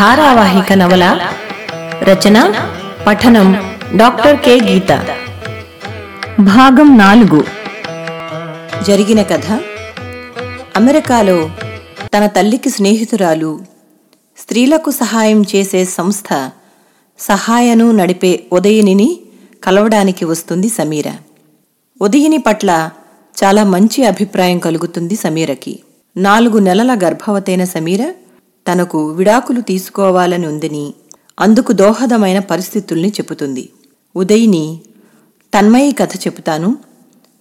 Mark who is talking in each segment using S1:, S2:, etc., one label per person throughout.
S1: ధారావాహిక నవల రచన పఠనం డాక్టర్ కె. గీత. భాగం నాలుగు.
S2: జరిగిన కథ అమెరికాలో తన తల్లికి స్నేహితురాలు స్త్రీలకు సహాయం చేసే సంస్థ సహాయను నడిపే ఉదయినిని కలవడానికి వస్తుంది సమీర. ఉదయిని పట్ల చాలా మంచి అభిప్రాయం కలుగుతుంది సమీరకి. నాలుగు నెలల గర్భవతైన సమీర తనకు విడాకులు తీసుకోవాలని ఉందని అందుకు దోహదమైన పరిస్థితుల్ని చెబుతుంది. ఉదయిని తన్మయి కథ చెబుతాను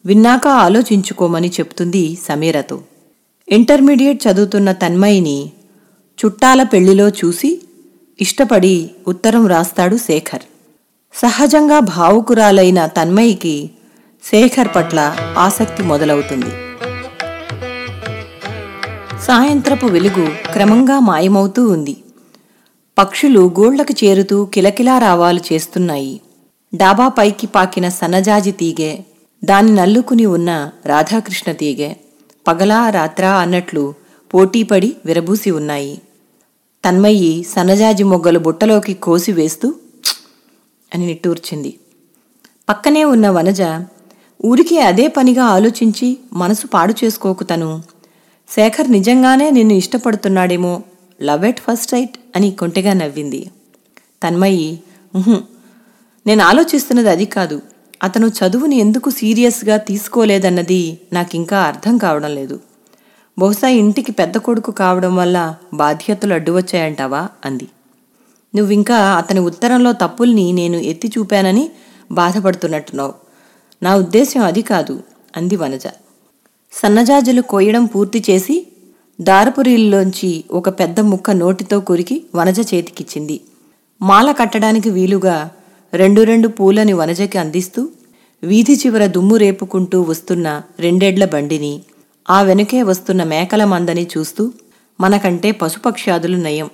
S2: విన్నాక ఆలోచించుకోమని చెప్తుంది సమీరతో. ఇంటర్మీడియట్ చదువుతున్న తన్మయిని చుట్టాల పెళ్ళిలో చూసి ఇష్టపడి ఉత్తరం రాస్తాడు శేఖర్. సహజంగా భావుకురాలైన తన్మయికి శేఖర్ పట్ల ఆసక్తి మొదలవుతుంది. సాయంత్రపు వెలుగు క్రమంగా మాయమవుతూ ఉంది. పక్షులు గోళ్ళకు చేరుతూ కిలకిలా రావాలు చేస్తున్నాయి. డాబా పైకి పాకిన సన్నజాజి తీగె దాని నల్లుకుని ఉన్న రాధాకృష్ణ తీగె పగలా రాత్రా అన్నట్లు పోటీపడి విరబూసి ఉన్నాయి. తన్మయ్యి సన్నజాజి మొగ్గలు బుట్టలోకి కోసి వేస్తూ అని నిట్టూర్చింది. పక్కనే ఉన్న వనజ ఊరికే అదే పనిగా ఆలోచించి మనసు పాడు చేసుకోకు తను శేఖర్ నిజంగానే నిన్ను ఇష్టపడుతున్నాడేమో. లవ్ ఎట్ ఫస్ట్ సైట్ అని కొంటెగా నవ్వింది. తన్మయి నేను ఆలోచిస్తున్నది అది కాదు. అతను చదువుని ఎందుకు సీరియస్గా తీసుకోలేదన్నది నాకింకా అర్థం కావడం లేదు. బహుశా ఇంటికి పెద్ద కొడుకు కావడం వల్ల బాధ్యతలు అడ్డు వచ్చాయంటావా? అంది. నువ్వింకా అతని ఉత్తరంలో తప్పుల్ని నేను ఎత్తి చూపానని బాధపడుతున్నట్టున్నావు. నా ఉద్దేశం అది కాదు అంది వనజ. సన్నజాజులు కోయడం పూర్తి చేసి దారపురీల్లోంచి ఒక పెద్ద ముక్క నోటితో కురికి వనజ చేతికిచ్చింది. మాల కట్టడానికి వీలుగా రెండు రెండు పూలని వనజకి అందిస్తూ వీధి చివర దుమ్ము రేపుకుంటూ వస్తున్న రెండేళ్ళ బండిని ఆ వెనుకే వస్తున్న మేకల మందని చూస్తూ మనకంటే పశుపక్ష్యాదులు నయం.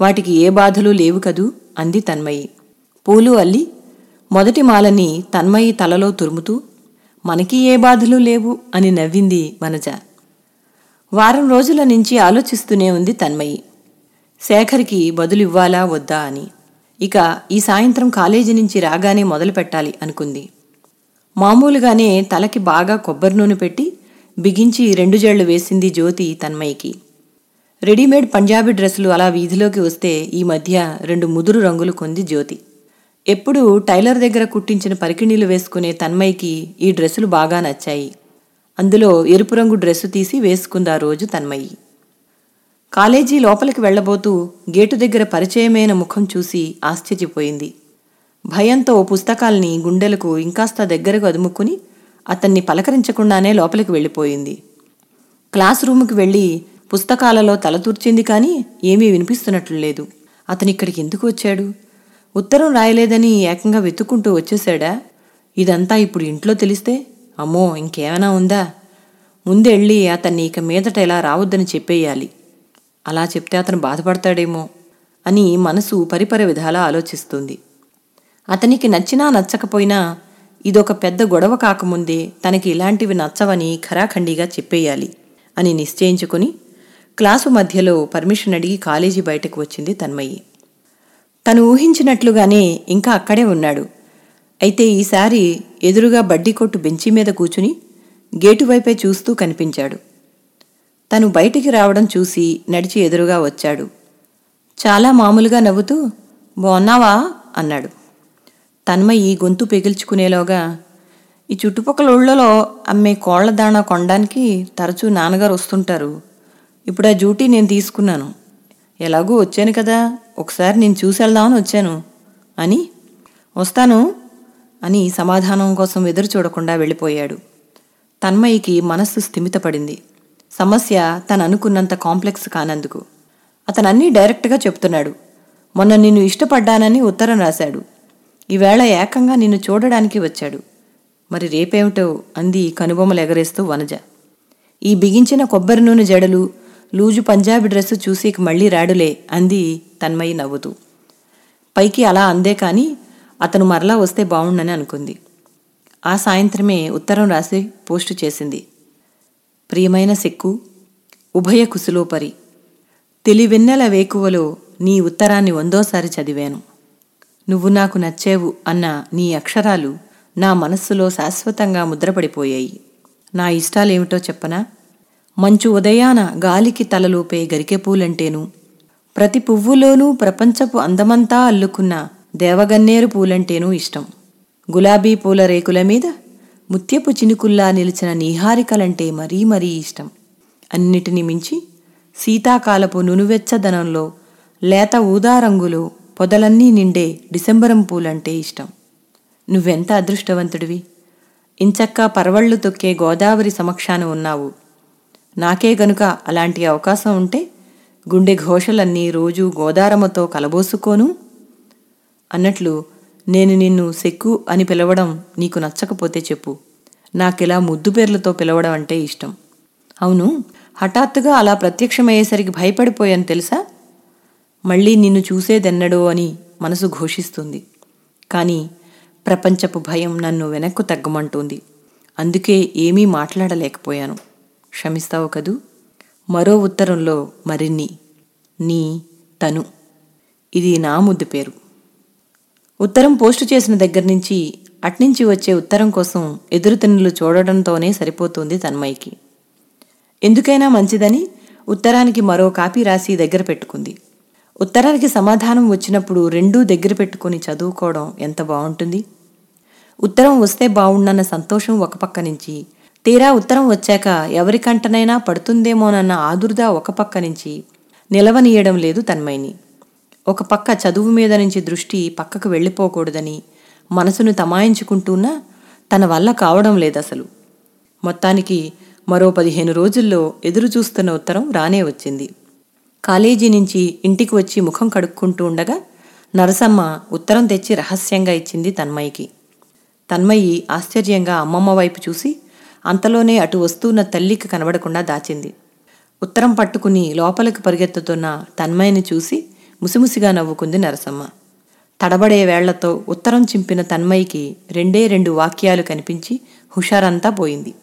S2: వాటికి ఏ బాధలు లేవు కదూ అంది తన్మయి. పూలు అల్లి మొదటి మాలని తన్మయి తలలో తురుముతూ మనకి ఏ బాధలు లేవు అని నవ్వింది మనజ వారం రోజుల నుంచి ఆలోచిస్తూనే ఉంది తన్మయి. శేఖర్కి బదులివ్వాలా వద్దా అని. ఇక ఈ సాయంత్రం కాలేజీ నుంచి రాగానే మొదలు పెట్టాలి అనుకుంది. మామూలుగానే తలకి బాగా కొబ్బరి నూనె పెట్టి బిగించి రెండు జళ్ళు వేసింది జ్యోతి తన్మయికి. రెడీమేడ్ పంజాబీ డ్రెస్సులు అలా వీధిలోకి వస్తే ఈ మధ్య రెండు ముదురు రంగులు కొంది జ్యోతి. ఎప్పుడూ టైలర్ దగ్గర కుట్టించిన పరికిణీలు వేసుకునే తన్మయ్యకి ఈ డ్రెస్సులు బాగా నచ్చాయి. అందులో ఎరుపు రంగు డ్రెస్సు తీసి వేసుకుందా రోజు తన్మయ్యి. కాలేజీ లోపలికి వెళ్ళబోతూ గేటు దగ్గర పరిచయమైన ముఖం చూసి ఆశ్చర్యపోయింది. భయంతో పుస్తకాల్ని గుండెలకు ఇంకాస్త దగ్గరకు అదుముకుని అతన్ని పలకరించకుండానే లోపలికి వెళ్ళిపోయింది. క్లాస్ రూముకి వెళ్ళి పుస్తకాలలో తలతూర్చింది కానీ ఏమీ వినిపిస్తున్నట్లు లేదు. అతనిక్కడికి ఎందుకు వచ్చాడు? ఉత్తరం రాయలేదని ఏకంగా వెతుక్కుంటూ వచ్చేశాడా? ఇదంతా ఇప్పుడు ఇంట్లో తెలిస్తే? అమ్మో ఇంకేమైనా ఉందా? ముందెళ్ళి అతన్ని ఇక మీదట ఎలా రావద్దని చెప్పేయాలి. అలా చెప్తే అతను బాధపడతాడేమో అని మనసు పరిపర విధాలా ఆలోచిస్తుంది. అతనికి నచ్చినా నచ్చకపోయినా ఇదొక పెద్ద గొడవ కాకముందే తనకి ఇలాంటివి నచ్చవని ఖరాఖండిగా చెప్పేయాలి అని నిశ్చయించుకుని క్లాసు మధ్యలో పర్మిషన్ అడిగి కాలేజీ బయటకు వచ్చింది తన్మయ్యి తను ఊహించినట్లుగానే ఇంకా అక్కడే ఉన్నాడు. అయితే ఈసారి ఎదురుగా బడ్డీ కొట్టు బెంచి మీద కూచుని గేటు వైపే చూస్తూ కనిపించాడు. తను బయటికి రావడం చూసి నడిచి ఎదురుగా వచ్చాడు. చాలా మామూలుగా నవ్వుతూ బాగున్నావా అన్నాడు. తన్మయి గొంతు పెగిల్చుకునేలోగా ఈ చుట్టుపక్కల ఊళ్ళలో అమ్మే కోళ్ళ దాణా కొనడానికి తరచూ నాన్నగారు వస్తుంటారు. ఇప్పుడు ఆ డ్యూటీ నేను తీసుకున్నాను. ఎలాగూ వచ్చాను కదా. ఒకసారి నేను చూసి వచ్చాను. అని వస్తాను అని సమాధానం కోసం ఎదురు చూడకుండా వెళ్ళిపోయాడు. తన్మయికి మనస్సు స్థిమితపడింది. సమస్య తను అనుకున్నంత కాంప్లెక్స్ కానందుకు. అతనన్నీ డైరెక్ట్గా చెప్తున్నాడు. మొన్న నిన్ను ఇష్టపడ్డానని ఉత్తరం రాశాడు. ఈవేళ ఏకంగా నిన్ను చూడడానికి వచ్చాడు. మరి రేపేమిటో అంది కనుబొమ్మలు ఎగరేస్తూ వనజ. ఈ బిగించిన కొబ్బరి నూనె జడలు లూజు పంజాబీ డ్రెస్సు చూసి మళ్ళీ రాడులే అంది తన్మయి నవ్వుతూ. పైకి అలా అందే కానీ అతను మరలా వస్తే బావుండని అనుకుంది. ఆ సాయంత్రమే ఉత్తరం రాసి పోస్టు చేసింది. ప్రియమైన సెక్కు ఉభయ కుసులోపరి తెలివెన్నెల వేకువలో నీ ఉత్తరాన్ని వందోసారి చదివాను. నువ్వు నాకు నచ్చేవు అన్న నీ అక్షరాలు నా మనస్సులో శాశ్వతంగా ముద్రపడిపోయాయి. నా ఇష్టాలేమిటో చెప్పనా? మంచు ఉదయాన గాలికి తలలోపే గరికెపూలంటేను ప్రతి పువ్వులోనూ ప్రపంచపు అందమంతా అల్లుకున్న దేవగన్నేరు పూలంటేనూ ఇష్టం. గులాబీ పూల రేకుల మీద ముత్యపు చినుకుల్లా నిలిచిన నీహారికలంటే మరీ మరీ ఇష్టం. అన్నిటిని మించి శీతాకాలపు నునువెచ్చదనంలో లేత ఊదారంగులు పొదలన్నీ నిండే డిసెంబరం పూలంటే ఇష్టం. నువ్వెంత అదృష్టవంతుడివి? ఇంచక్క పరవళ్ళు తొక్కే గోదావరి సమక్షాన ఉన్నావు. నాకే గనుక అలాంటి అవకాశం ఉంటే గుండె ఘోషలన్నీ రోజూ గోదారమ్మతో కలబోసుకోను. అన్నట్లు నేను నిన్ను సెక్కు అని పిలవడం నీకు నచ్చకపోతే చెప్పు. నాకిలా ముద్దు పేర్లతో పిలవడం అంటే ఇష్టం. అవును హఠాత్తుగా అలా ప్రత్యక్షమయ్యేసరికి భయపడిపోయాను తెలుసా? మళ్ళీ నిన్ను చూసేదెన్నడో అని మనసు ఘోషిస్తుంది. కానీ ప్రపంచపు భయం నన్ను వెనక్కు తగ్గమంటుంది. అందుకే ఏమీ మాట్లాడలేకపోయాను. క్షమిస్తావు కదూ? మరో ఉత్తరంలో మరిన్ని. నీ తను. ఇది నా ముద్దు పేరు. ఉత్తరం పోస్టు చేసిన దగ్గర నుంచి అట్నుంచి వచ్చే ఉత్తరం కోసం ఎదురుతనులు చూడడంతోనే సరిపోతుంది తన్మయ్యకి. ఎందుకైనా మంచిదని ఉత్తరానికి మరో కాపీ రాసి దగ్గర పెట్టుకుంది. ఉత్తరానికి సమాధానం వచ్చినప్పుడు రెండూ దగ్గర పెట్టుకుని చదువుకోవడం ఎంత బాగుంటుంది ఉత్తరం వస్తే బావుండన్న సంతోషం ఒక పక్క నుంచి తీరా ఉత్తరం వచ్చాక ఎవరికంటనైనా పడుతుందేమోనన్న ఆదుర్ద ఒక పక్క నుంచి నిలవనీయడం లేదు తన్మయిని ఒక పక్క చదువు మీద నుంచి దృష్టి పక్కకు వెళ్ళిపోకూడదని మనసును తమాయించుకుంటూన్నా తన వల్ల కావడం లేదసలు. మొత్తానికి మరో పదిహేను రోజుల్లో ఎదురు చూస్తున్న ఉత్తరం రానే వచ్చింది. కాలేజీ నుంచి ఇంటికి వచ్చి ముఖం కడుక్కుంటూ ఉండగా నరసమ్మ ఉత్తరం తెచ్చి రహస్యంగా ఇచ్చింది తన్మయ్యకి. తన్మయ్యి ఆశ్చర్యంగా అమ్మమ్మ వైపు చూసి అంతలోనే అటు వస్తున్న తల్లికి కనబడకుండా దాచింది. ఉత్తరం పట్టుకుని లోపలికి పరిగెత్తుతున్న తన్మయ్యని చూసి ముసిముసిగా నవ్వుకుంది నరసమ్మ. తడబడే వేళ్ళతో ఉత్తరం చింపిన తన్మయ్యకి రెండే రెండు వాక్యాలు కనిపించి హుషారంతా పోయింది.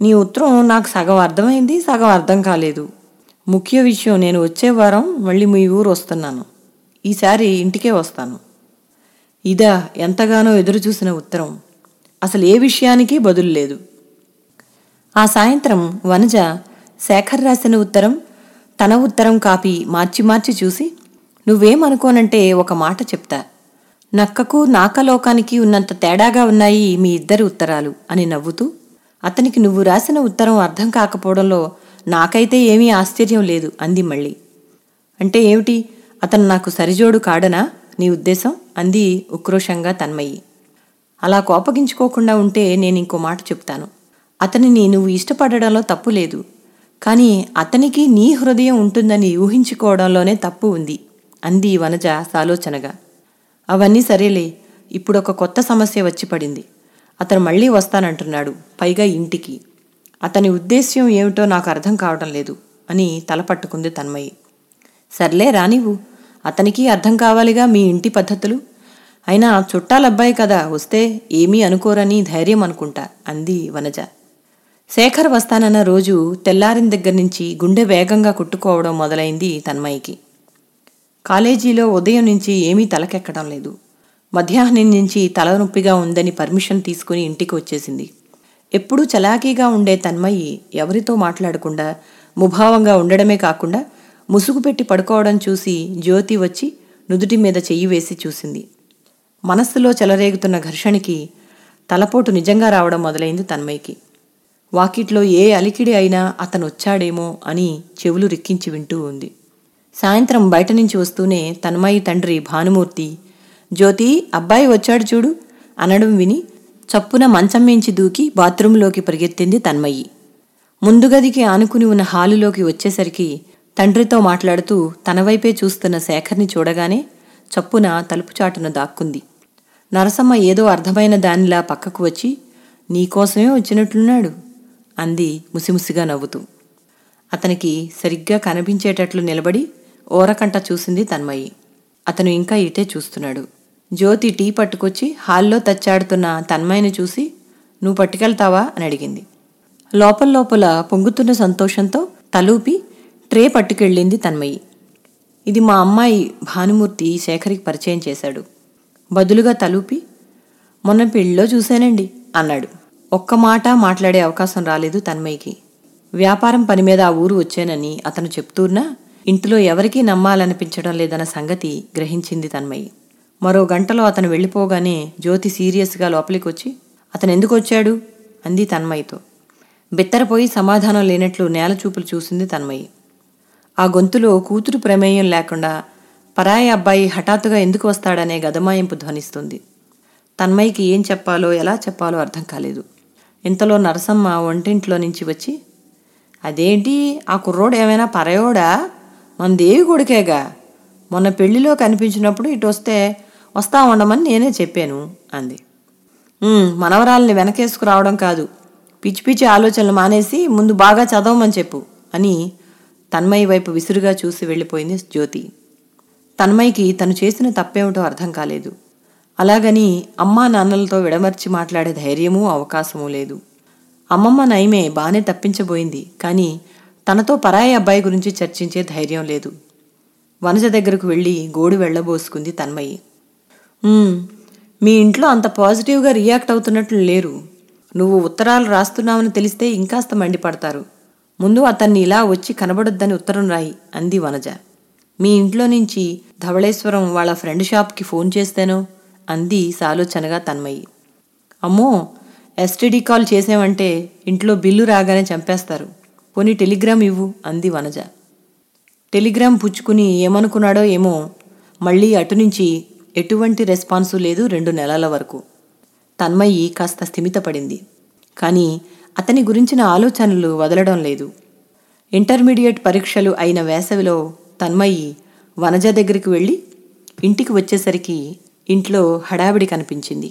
S2: నీ ఉత్తరం నాకు సగం అర్థమైంది సగం అర్థం కాలేదు. ముఖ్య విషయం నేను వచ్చే వారం మళ్ళీ మీ ఊరు వస్తున్నాను. ఈసారి ఇంటికే వస్తాను. ఇదా ఎంతగానో ఎదురుచూసిన ఉత్తరం. అసలు ఏ విషయానికి బదులు లేదు. ఆ సాయంత్రం వనజ శేఖర్ రాసిన ఉత్తరం తన ఉత్తరం కాపీ మార్చి మార్చి చూసి నువ్వేమనుకోనంటే ఒక మాట చెప్తా. నక్కకు నాకలోకానికి ఉన్నంత తేడాగా ఉన్నాయి మీ ఇద్దరి ఉత్తరాలు అని నవ్వుతూ అతనికి నువ్వు రాసిన ఉత్తరం అర్థం కాకపోవడంలో నాకైతే ఏమీ ఆశ్చర్యం లేదు అంది మళ్ళీ. అంటే ఏమిటి? అతను నాకు సరిజోడు కాడనా నీ ఉద్దేశం? అంది ఉక్రోషంగా తన్మయ్యి అలా కోపగించుకోకుండా ఉంటే నేను ఇంకో మాట చెప్తాను. అతనిని నువ్వు ఇష్టపడడంలో తప్పు లేదు. కానీ అతనికి నీ హృదయం ఉంటుందని ఊహించుకోవడంలోనే తప్పు ఉంది అంది వనజ సాలోచనగా. అవన్నీ సరేలే ఇప్పుడు ఒక కొత్త సమస్య వచ్చి పడింది. అతను మళ్ళీ వస్తానంటున్నాడు పైగా ఇంటికి. అతని ఉద్దేశ్యం ఏమిటో నాకు అర్థం కావడం లేదు అని తల పట్టుకుంది తన్మయ్యి సర్లే రానివ్వు అతనికి అర్థం కావాలిగా మీ ఇంటి పద్ధతులు? అయినా చుట్టాలబ్బాయి కదా వస్తే ఏమీ అనుకోరని ధైర్యం అనుకుంటా అంది వనజ. శేఖర్ వస్తానన్న రోజు తెల్లారిన దగ్గర నుంచి గుండె వేగంగా కుట్టుకోవడం మొదలైంది తన్మయ్యకి. కాలేజీలో ఉదయం నుంచి ఏమీ తలకెక్కడం లేదు. మధ్యాహ్నం నుంచి తలనొప్పిగా ఉందని పర్మిషన్ తీసుకుని ఇంటికి వచ్చేసింది. ఎప్పుడూ చలాకీగా ఉండే తన్మయ్యి ఎవరితో మాట్లాడకుండా ముభావంగా ఉండడమే కాకుండా ముసుగు పెట్టి పడుకోవడం చూసి జ్యోతి వచ్చి నుదుటి మీద చెయ్యి వేసి చూసింది. మనస్సులో చెలరేగుతున్న ఘర్షణకి తలపోటు నిజంగా రావడం మొదలైంది తన్మయ్యకి. వాకిట్లో ఏ అలికిడి అయినా అతను వచ్చాడేమో అని చెవులు రిక్కించి వింటూ ఉంది. సాయంత్రం బయట నుంచి వస్తూనే తన్మయ్య తండ్రి భానుమూర్తి జ్యోతి అబ్బాయి వచ్చాడు చూడు అనడం విని చప్పున మంచం మించి దూకి బాత్రూంలోకి పరిగెత్తింది తన్మయ్యి. ముందు గదికి ఆనుకుని ఉన్న హాలులోకి వచ్చేసరికి తండ్రితో మాట్లాడుతూ తన వైపే చూస్తున్న శేఖర్ని చూడగానే చప్పున తలుపు చాటున దాక్కుంది. నరసమ్మ ఏదో అర్థమైన దానిలా పక్కకు వచ్చి నీకోసమే వచ్చినట్లున్నాడు? అంది ముసిముసిగా నవ్వుతూ. అతనికి సరిగ్గా కనిపించేటట్లు నిలబడి ఓరకంట చూసింది తన్మయ్యి అతను ఇంకా ఇటే చూస్తున్నాడు. జ్యోతి టీ పట్టుకొచ్చి హాల్లో తచ్చాడుతున్న తన్మయ్యని చూసి నువ్వు పట్టుకెళ్తావా? అని అడిగింది. లోపల లోపల పొంగుతున్న సంతోషంతో తలూపి ట్రే పట్టుకెళ్ళింది తన్మయ్యి ఇది మా అమ్మాయి భానుమూర్తి శేఖర్కి పరిచయం చేశాడు. బదులుగా తలూపి మొన్న పెళ్ళిలో చూశానండి అన్నాడు. ఒక్క మాట మాట్లాడే అవకాశం రాలేదు తన్మయ్యకి. వ్యాపారం పని మీద ఆ ఊరు వచ్చానని అతను చెప్తూన్నా ఇంటిలో ఎవరికీ నమ్మాలనిపించడం లేదన్న సంగతి గ్రహించింది తన్మయ్యి. మరో గంటలో అతను వెళ్ళిపోగానే జ్యోతి సీరియస్గా లోపలికి వచ్చి అతను ఎందుకు వచ్చాడు? అంది తన్మయ్యతో. బిత్తరపోయి సమాధానం లేనట్లు నేల చూపులు చూసింది తన్మయ్యి. ఆ గొంతులో కూతురు ప్రమేయం లేకుండా పరాయి అబ్బాయి హఠాత్తుగా ఎందుకు వస్తాడనే గదమాయింపు ధ్వనిస్తుంది. తన్మయ్యకి ఏం చెప్పాలో ఎలా చెప్పాలో అర్థం కాలేదు. ఇంతలో నరసమ్మ వంటింట్లో నుంచి వచ్చి అదేంటి ఆ కుర్రోడు ఏమైనా పరయోడా? మన దేవి కొడుకేగా. మొన్న పెళ్ళిలో కనిపించినప్పుడు ఇటు వస్తే వస్తా ఉండమని నేనే చెప్పాను అంది. మనవరాల్ని వెనకేసుకురావడం కాదు. పిచ్చి పిచ్చి ఆలోచనలు మానేసి ముందు బాగా చదవమని చెప్పు అని తన్మయ్య వైపు విసురుగా చూసి వెళ్ళిపోయింది జ్యోతి. తన్మయ్యకి తను చేసిన తప్పేమిటో అర్థం కాలేదు. అలాగని అమ్మా నాన్నలతో విడమర్చి మాట్లాడే ధైర్యమూ అవకాశమూ లేదు. అమ్మమ్మ నయమే బాగానే తప్పించబోయింది కానీ తనతో పరాయి అబ్బాయి గురించి చర్చించే ధైర్యం లేదు. వనజ దగ్గరకు వెళ్ళి గోడు వెళ్ళబోసుకుంది తన్మయ్యి. మీ ఇంట్లో అంత పాజిటివ్గా రియాక్ట్ అవుతున్నట్లు లేరు. నువ్వు ఉత్తరాలు రాస్తున్నావని తెలిస్తే ఇంకాస్త మండిపడతారు. ముందు అతన్ని ఇలా వచ్చి కనబడొద్దని ఉత్తరం రాయి అంది వనజ. మీ ఇంట్లో నుంచి ధవళేశ్వరం వాళ్ళ ఫ్రెండ్ షాప్కి ఫోన్ చేస్తేనో? అంది సాలోచనగా తన్మయ్యి అమ్మో ఎస్టీడీ కాల్ చేసామంటే ఇంట్లో బిల్లు రాగానే చంపేస్తారు. పోనీ టెలిగ్రామ్ ఇవ్వు అంది వనజ. టెలిగ్రామ్ పుచ్చుకుని ఏమనుకున్నాడో ఏమో మళ్ళీ అటు నుంచి ఎటువంటి రెస్పాన్సు లేదు రెండు నెలల వరకు. తన్మయ్యి కాస్త స్థిమితపడింది. కానీ అతని గురించిన ఆలోచనలు వదలడం లేదు. ఇంటర్మీడియట్ పరీక్షలు అయిన వేసవిలో తన్మయ్యి వనజ దగ్గరికి వెళ్ళి ఇంటికి వచ్చేసరికి ఇంట్లో హడావిడి కనిపించింది.